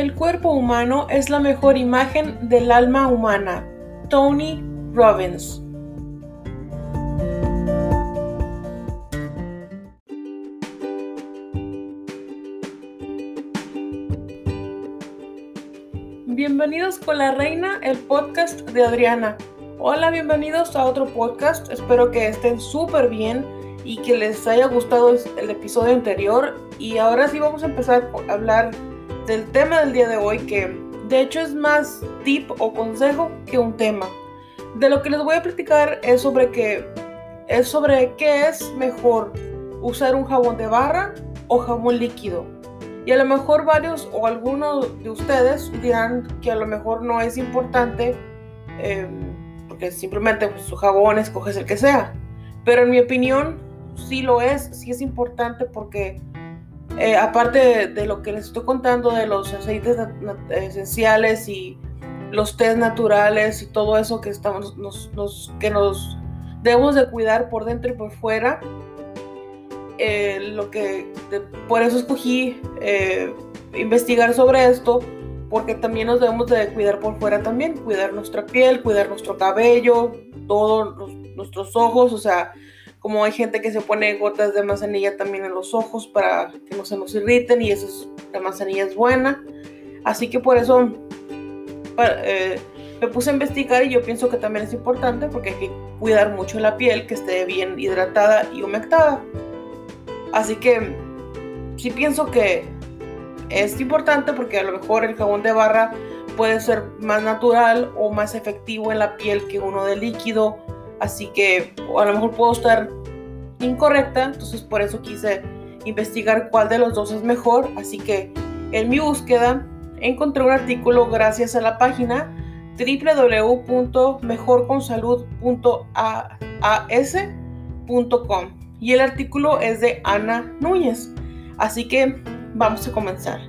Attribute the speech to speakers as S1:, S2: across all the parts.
S1: El cuerpo humano es la mejor imagen del alma humana. Tony Robbins. Bienvenidos con la reina, el podcast de Adriana. Hola, bienvenidos a otro podcast. Espero que estén súper bien y que les haya gustado el episodio anterior. Y ahora sí vamos a empezar a hablar del tema del día de hoy, que de hecho es más tip o consejo que un tema. De lo que les voy a platicar es sobre que es sobre qué es mejor usar un jabón de barra o jabón líquido. Y a lo mejor varios o algunos de ustedes dirán que a lo mejor no es importante em, porque simplemente pues, su jabón escoges el que sea. Pero en mi opinión sí lo es, sí es importante porque eh, aparte de, lo que les estoy contando de los aceites esenciales y los test naturales y todo eso que, estamos, nos, que nos debemos de cuidar por dentro y por fuera, eh, lo que por eso escogí eh, investigar sobre esto porque también nos debemos de cuidar por fuera también, cuidar nuestra piel, cuidar nuestro cabello, todos nuestros ojos, o sea, como hay gente que se pone gotas de manzanilla también en los ojos para que no se nos irriten y eso es, la manzanilla es buena. Así que por eso eh, me puse a investigar y yo pienso que también es importante porque hay que cuidar mucho la piel, que esté bien hidratada y humectada. Así que sí pienso que es importante porque a lo mejor el jabón de barra puede ser más natural o más efectivo en la piel que uno de líquido Así que a lo mejor puedo estar incorrecta, entonces por eso quise investigar cuál de los dos es mejor. Así que en mi búsqueda encontré un artículo gracias a la página www.mejorconsalud.as.com y el artículo es de Ana Núñez. Así que vamos a comenzar.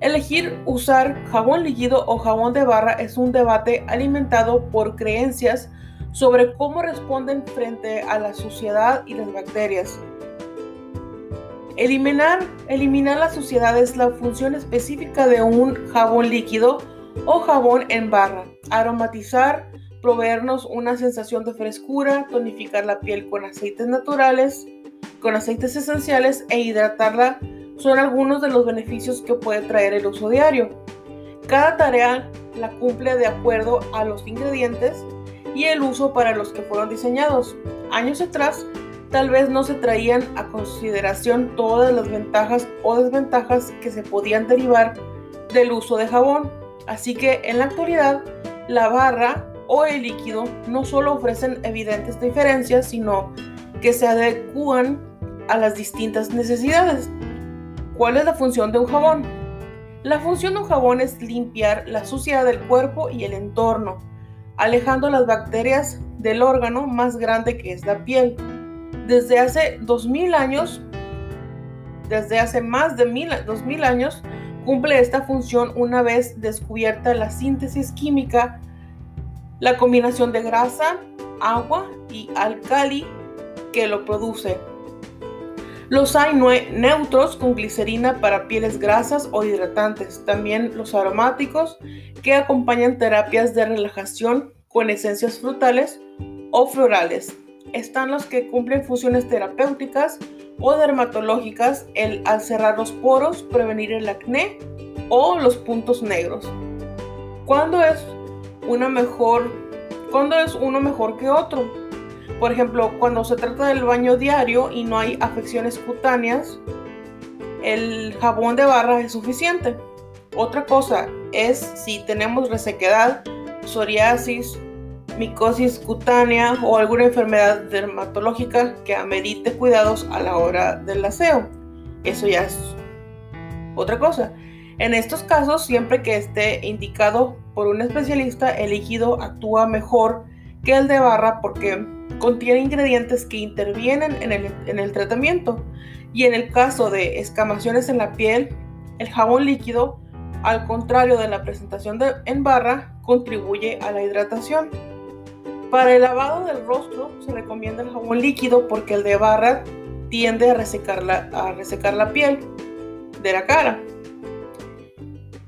S1: Elegir usar jabón líquido o jabón de barra es un debate alimentado por creencias sobre cómo responden frente a la suciedad y las bacterias. Eliminar, eliminar la suciedad es la función específica de un jabón líquido o jabón en barra. Aromatizar, proveernos una sensación de frescura, tonificar la piel con aceites naturales, con aceites esenciales e hidratarla son algunos de los beneficios que puede traer el uso diario. Cada tarea la cumple de acuerdo a los ingredientes y el uso para los que fueron diseñados. Años atrás, tal vez no se traían a consideración todas las ventajas o desventajas que se podían derivar del uso de jabón. Así que en la actualidad, la barra o el líquido no solo ofrecen evidentes diferencias, sino que se adecúan a las distintas necesidades. ¿Cuál es la función de un jabón? La función de un jabón es limpiar la suciedad del cuerpo y el entorno alejando las bacterias del órgano más grande que es la piel. Desde hace 2000 años, desde hace más de mil, 2000 años, cumple esta función una vez descubierta la síntesis química, la combinación de grasa, agua y alcali que lo produce. Los hay neutros con glicerina para pieles grasas o hidratantes, también los aromáticos que acompañan terapias de relajación con esencias frutales o florales. Están los que cumplen funciones terapéuticas o dermatológicas el, al cerrar los poros, prevenir el acné o los puntos negros. ¿Cuándo es una mejor, cuándo es uno mejor que otro? Por ejemplo, cuando se trata del baño diario y no hay afecciones cutáneas, el jabón de barra es suficiente. Otra cosa es si tenemos resequedad, psoriasis, micosis cutánea o alguna enfermedad dermatológica que amerite cuidados a la hora del aseo. Eso ya es otra cosa. En estos casos, siempre que esté indicado por un especialista, el líquido actúa mejor que el de barra porque contiene ingredientes que intervienen en el, en el tratamiento. Y en el caso de escamaciones en la piel, el jabón líquido al contrario de la presentación de, en barra, contribuye a la hidratación. Para el lavado del rostro se recomienda el jabón líquido porque el de barra tiende a resecar la, a resecar la piel de la cara.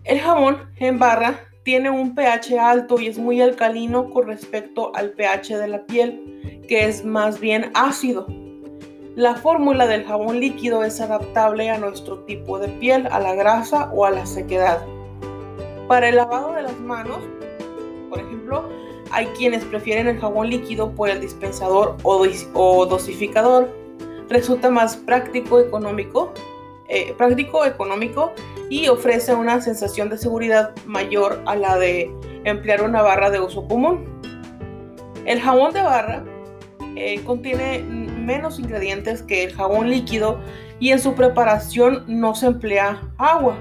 S1: El jabón en barra tiene un pH alto y es muy alcalino con respecto al pH de la piel, que es más bien ácido. La fórmula del jabón líquido es adaptable a nuestro tipo de piel, a la grasa o a la sequedad. Para el lavado de las manos, por ejemplo, hay quienes prefieren el jabón líquido por el dispensador o, dosificador. Resulta más práctico, económico, eh, práctico, económico y ofrece una sensación de seguridad mayor a la de emplear una barra de uso común. El jabón de barra eh, contiene menos ingredientes que el jabón líquido y en su preparación no se emplea agua.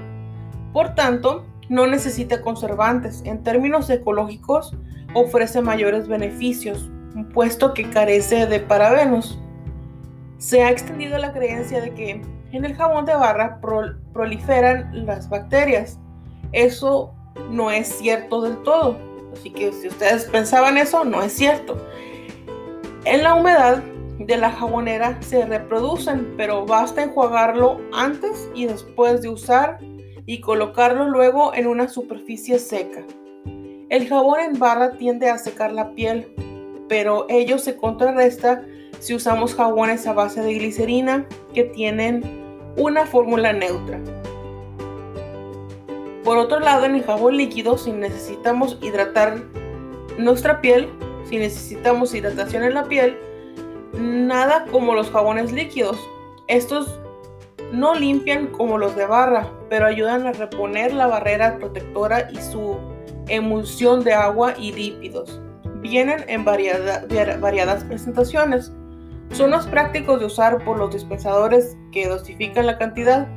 S1: Por tanto, no necesita conservantes. En términos ecológicos, ofrece mayores beneficios, puesto que carece de parabenos. Se ha extendido la creencia de que en el jabón de barra proliferan las bacterias. Eso no es cierto del todo. Así que si ustedes pensaban eso, no es cierto. En la humedad de la jabonera se reproducen, pero basta enjuagarlo antes y después de usar y colocarlo luego en una superficie seca. El jabón en barra tiende a secar la piel, pero ello se contrarresta si usamos jabones a base de glicerina que tienen una fórmula neutra. Por otro lado, en el jabón líquido, si necesitamos hidratar nuestra piel, si necesitamos hidratación en la piel, nada como los jabones líquidos. Estos no limpian como los de barra, pero ayudan a reponer la barrera protectora y su emulsión de agua y lípidos. Vienen en variadas presentaciones. Son más prácticos de usar por los dispensadores que dosifican la cantidad.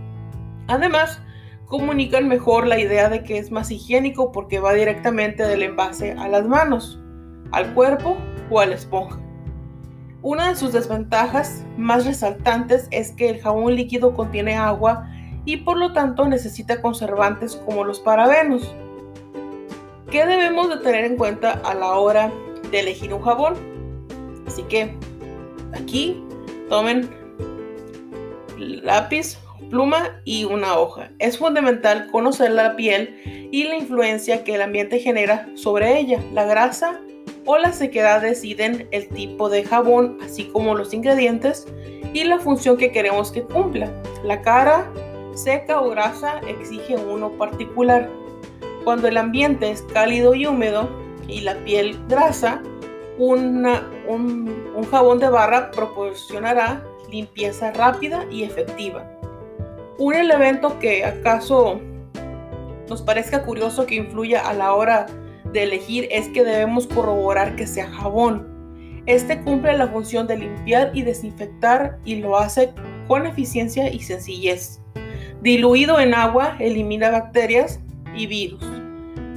S1: Además, comunican mejor la idea de que es más higiénico porque va directamente del envase a las manos, al cuerpo o a la esponja. Una de sus desventajas más resaltantes es que el jabón líquido contiene agua y por lo tanto necesita conservantes como los parabenos. ¿Qué debemos de tener en cuenta a la hora de elegir un jabón? Así que aquí tomen lápiz, pluma y una hoja. Es fundamental conocer la piel y la influencia que el ambiente genera sobre ella. La grasa o la sequedad deciden el tipo de jabón, así como los ingredientes y la función que queremos que cumpla. La cara seca o grasa exige uno particular. Cuando el ambiente es cálido y húmedo y la piel grasa, un, jabón de barra proporcionará limpieza rápida y efectiva. Un elemento que acaso nos parezca curioso que influya a la hora de elegir es que debemos corroborar que sea jabón. Este cumple la función de limpiar y desinfectar y lo hace con eficiencia y sencillez. Diluido en agua, elimina bacterias y virus.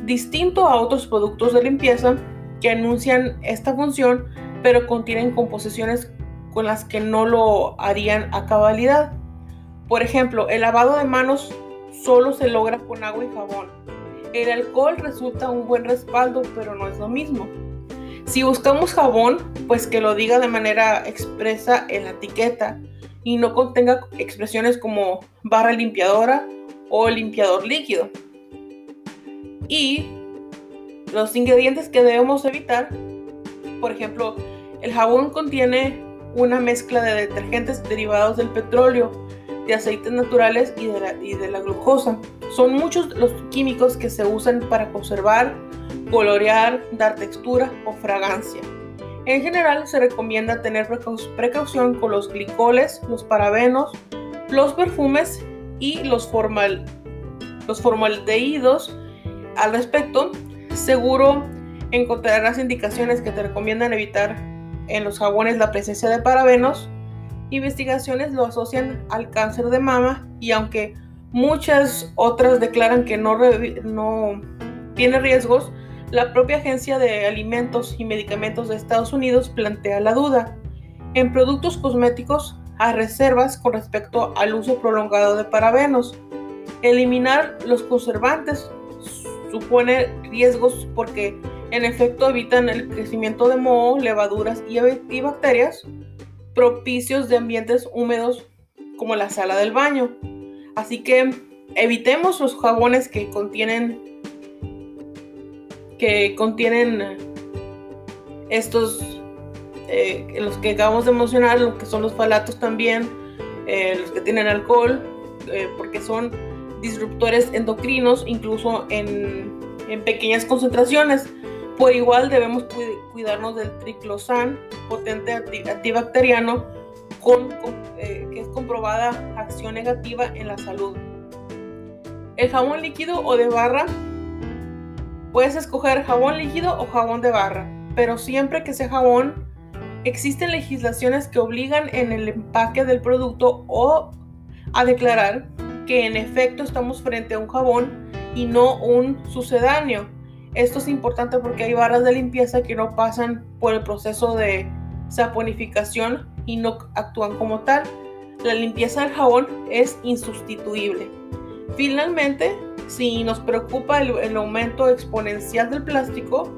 S1: Distinto a otros productos de limpieza que anuncian esta función, pero contienen composiciones con las que no lo harían a cabalidad. Por ejemplo, el lavado de manos solo se logra con agua y jabón el alcohol resulta un buen respaldo, pero no es lo mismo. Si buscamos jabón, pues que lo diga de manera expresa en la etiqueta y no contenga expresiones como barra limpiadora o limpiador líquido. Y los ingredientes que debemos evitar, por ejemplo, el jabón contiene una mezcla de detergentes derivados del petróleo, de aceites naturales y de la, glucosa. Son muchos los químicos que se usan para conservar, colorear, dar textura o fragancia. En general se recomienda tener precaución con los glicoles, los parabenos, los perfumes y los, los formaldehídos. Al respecto, seguro encontrarás indicaciones que te recomiendan evitar en los jabones la presencia de parabenos. Investigaciones lo asocian al cáncer de mama y aunque Muchas otras declaran que no, no tiene riesgos. La propia Agencia de Alimentos y Medicamentos de Estados Unidos plantea la duda. En productos cosméticos hay reservas con respecto al uso prolongado de parabenos. Eliminar los conservantes supone riesgos porque en efecto evitan el crecimiento de moho, levaduras y, bacterias propicios de ambientes húmedos como la sala del baño. Así que evitemos los jabones que contienen que contienen estos eh, los que acabamos de mencionar, los que son los falatos también, eh, los que tienen alcohol, eh, porque son disruptores endocrinos, incluso en, en, pequeñas concentraciones. Por igual debemos cuidarnos del triclosan, potente antibacteriano, con, que es comprobada acción negativa en la salud. El jabón líquido o de barra, puedes escoger jabón líquido o jabón de barra, pero siempre que sea jabón, existen legislaciones que obligan en el empaque del producto o a declarar que en efecto estamos frente a un jabón y no un sucedáneo. Esto es importante porque hay barras de limpieza que no pasan por el proceso de saponificación y no actúan como tal. La limpieza del jabón es insustituible. Finalmente, si nos preocupa el, el aumento exponencial del plástico,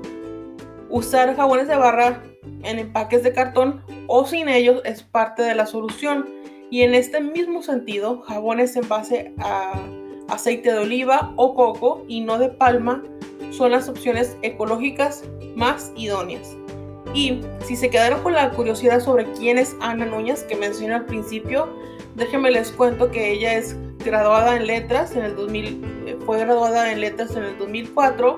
S1: usar jabones de barra en empaques de cartón o sin ellos es parte de la solución. Y en este mismo sentido, jabones en base a aceite de oliva o coco y no de palma son las opciones ecológicas más idóneas. Y si se quedaron con la curiosidad sobre quién es Ana Núñez, que mencioné al principio, déjenme les cuento que ella es graduada en letras en el 2000, eh, fue graduada en letras en el 2004,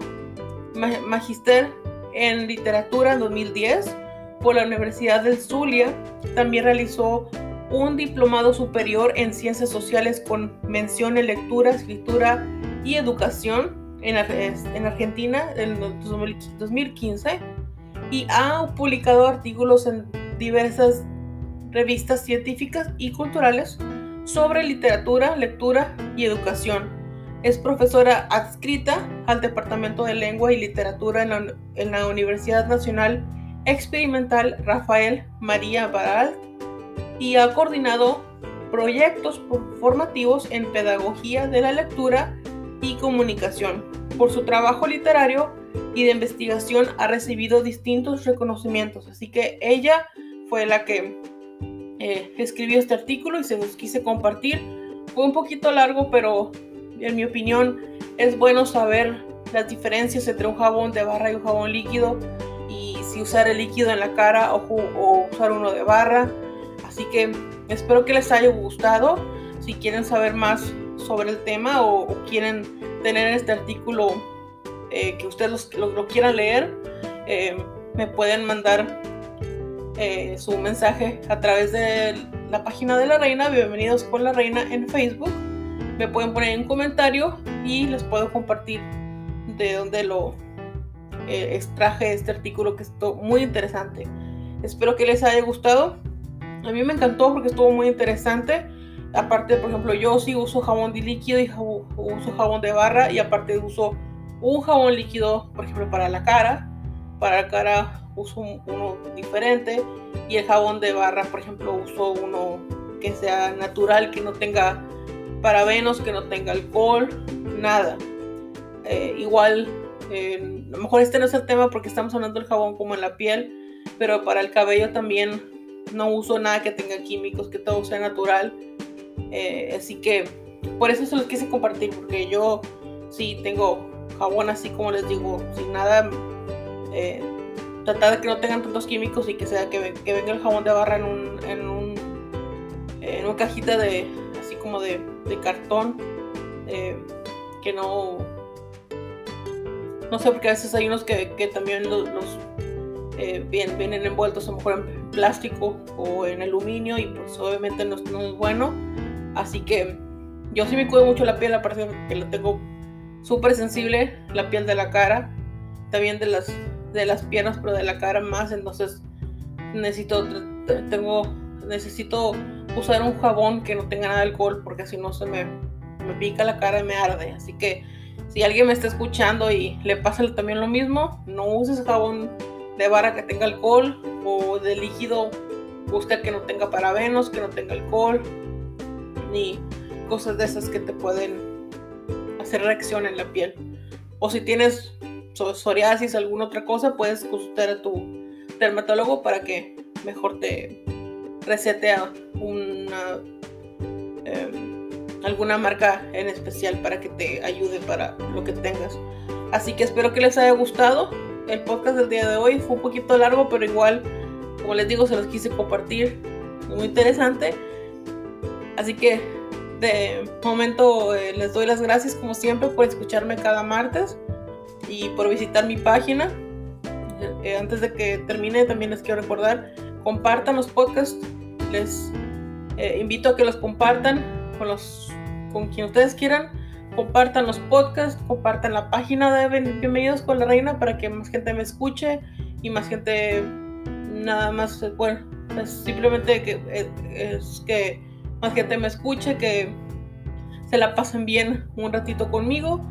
S1: magister en literatura en 2010 por la Universidad del Zulia. También realizó un diplomado superior en ciencias sociales con mención en lectura, escritura y educación en, en Argentina en 2015 y ha publicado artículos en diversas revistas científicas y culturales sobre literatura, lectura y educación. Es profesora adscrita al Departamento de Lengua y Literatura en la, en la Universidad Nacional experimental Rafael María Baral y ha coordinado proyectos formativos en pedagogía de la lectura y comunicación. Por su trabajo literario y de investigación ha recibido distintos reconocimientos, así que ella fue la que eh, escribió este artículo y se los quise compartir. Fue un poquito largo, pero en mi opinión es bueno saber las diferencias entre un jabón de barra y un jabón líquido usar el líquido en la cara o, usar uno de barra. Así que espero que les haya gustado. Si quieren saber más sobre el tema o, quieren tener este artículo eh, que ustedes lo, quieran leer, eh, me pueden mandar eh, su mensaje a través de la página de la reina. Bienvenidos con la reina en Facebook. Me pueden poner un comentario y les puedo compartir de dónde lo, eh, extraje este artículo que estuvo muy interesante. Espero que les haya gustado. A mí me encantó porque estuvo muy interesante. Aparte, por ejemplo, yo sí uso jabón de líquido y uso jabón de barra y aparte uso un jabón líquido, por ejemplo, para la cara. Para la cara uso uno diferente y el jabón de barra, por ejemplo, uso uno que sea natural, que no tenga parabenos, que no tenga alcohol, nada. Eh, igual eh, a lo mejor este no es el tema porque estamos hablando del jabón como en la piel, pero para el cabello también no uso nada que tenga químicos, que todo sea natural. Eh, así que por eso se los quise compartir, porque yo sí tengo jabón así como les digo, sin nada. Eh, tratar de que no tengan tantos químicos y que sea que, venga el jabón de barra en un, en un en una cajita de así como de, de cartón que no no sé, porque a veces hay unos que, también los, eh, vienen, envueltos a lo mejor en plástico o en aluminio y pues obviamente no, es bueno. Así que yo sí me cuido mucho la piel, aparte que la tengo súper sensible, la piel de la cara, también de las, de las piernas, pero de la cara más. Entonces necesito, tengo, necesito usar un jabón que no tenga nada de alcohol porque si no se me, me pica la cara y me arde. Así que si alguien me está escuchando y le pasa también lo mismo, no uses jabón de vara que tenga alcohol o de líquido, busca que no tenga parabenos, que no tenga alcohol, ni cosas de esas que te pueden hacer reacción en la piel. O si tienes psoriasis, alguna otra cosa, puedes consultar a tu dermatólogo para que mejor te recete una, em, alguna marca en especial para que te ayude para lo que tengas. Así que espero que les haya gustado. El podcast del día de hoy fue un poquito largo, pero igual, como les digo, se los quise compartir. Muy interesante. Así que de momento eh, les doy las gracias como siempre por escucharme cada martes y por visitar mi página. Eh, antes de que termine también les quiero recordar, compartan los podcasts. Les eh, invito a que los compartan con, los, con quien ustedes quieran. Compartan los podcasts, compartan la página de Bienvenidos con la Reina para que más gente me escuche y más gente nada más, bueno, simplemente que, es que más gente me escuche, que se la pasen bien un ratito conmigo.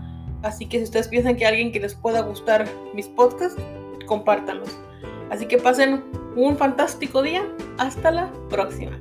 S1: Así que si ustedes piensan que alguien que les pueda gustar mis podcasts, compártanlos. Así que pasen un fantástico día. Hasta la próxima.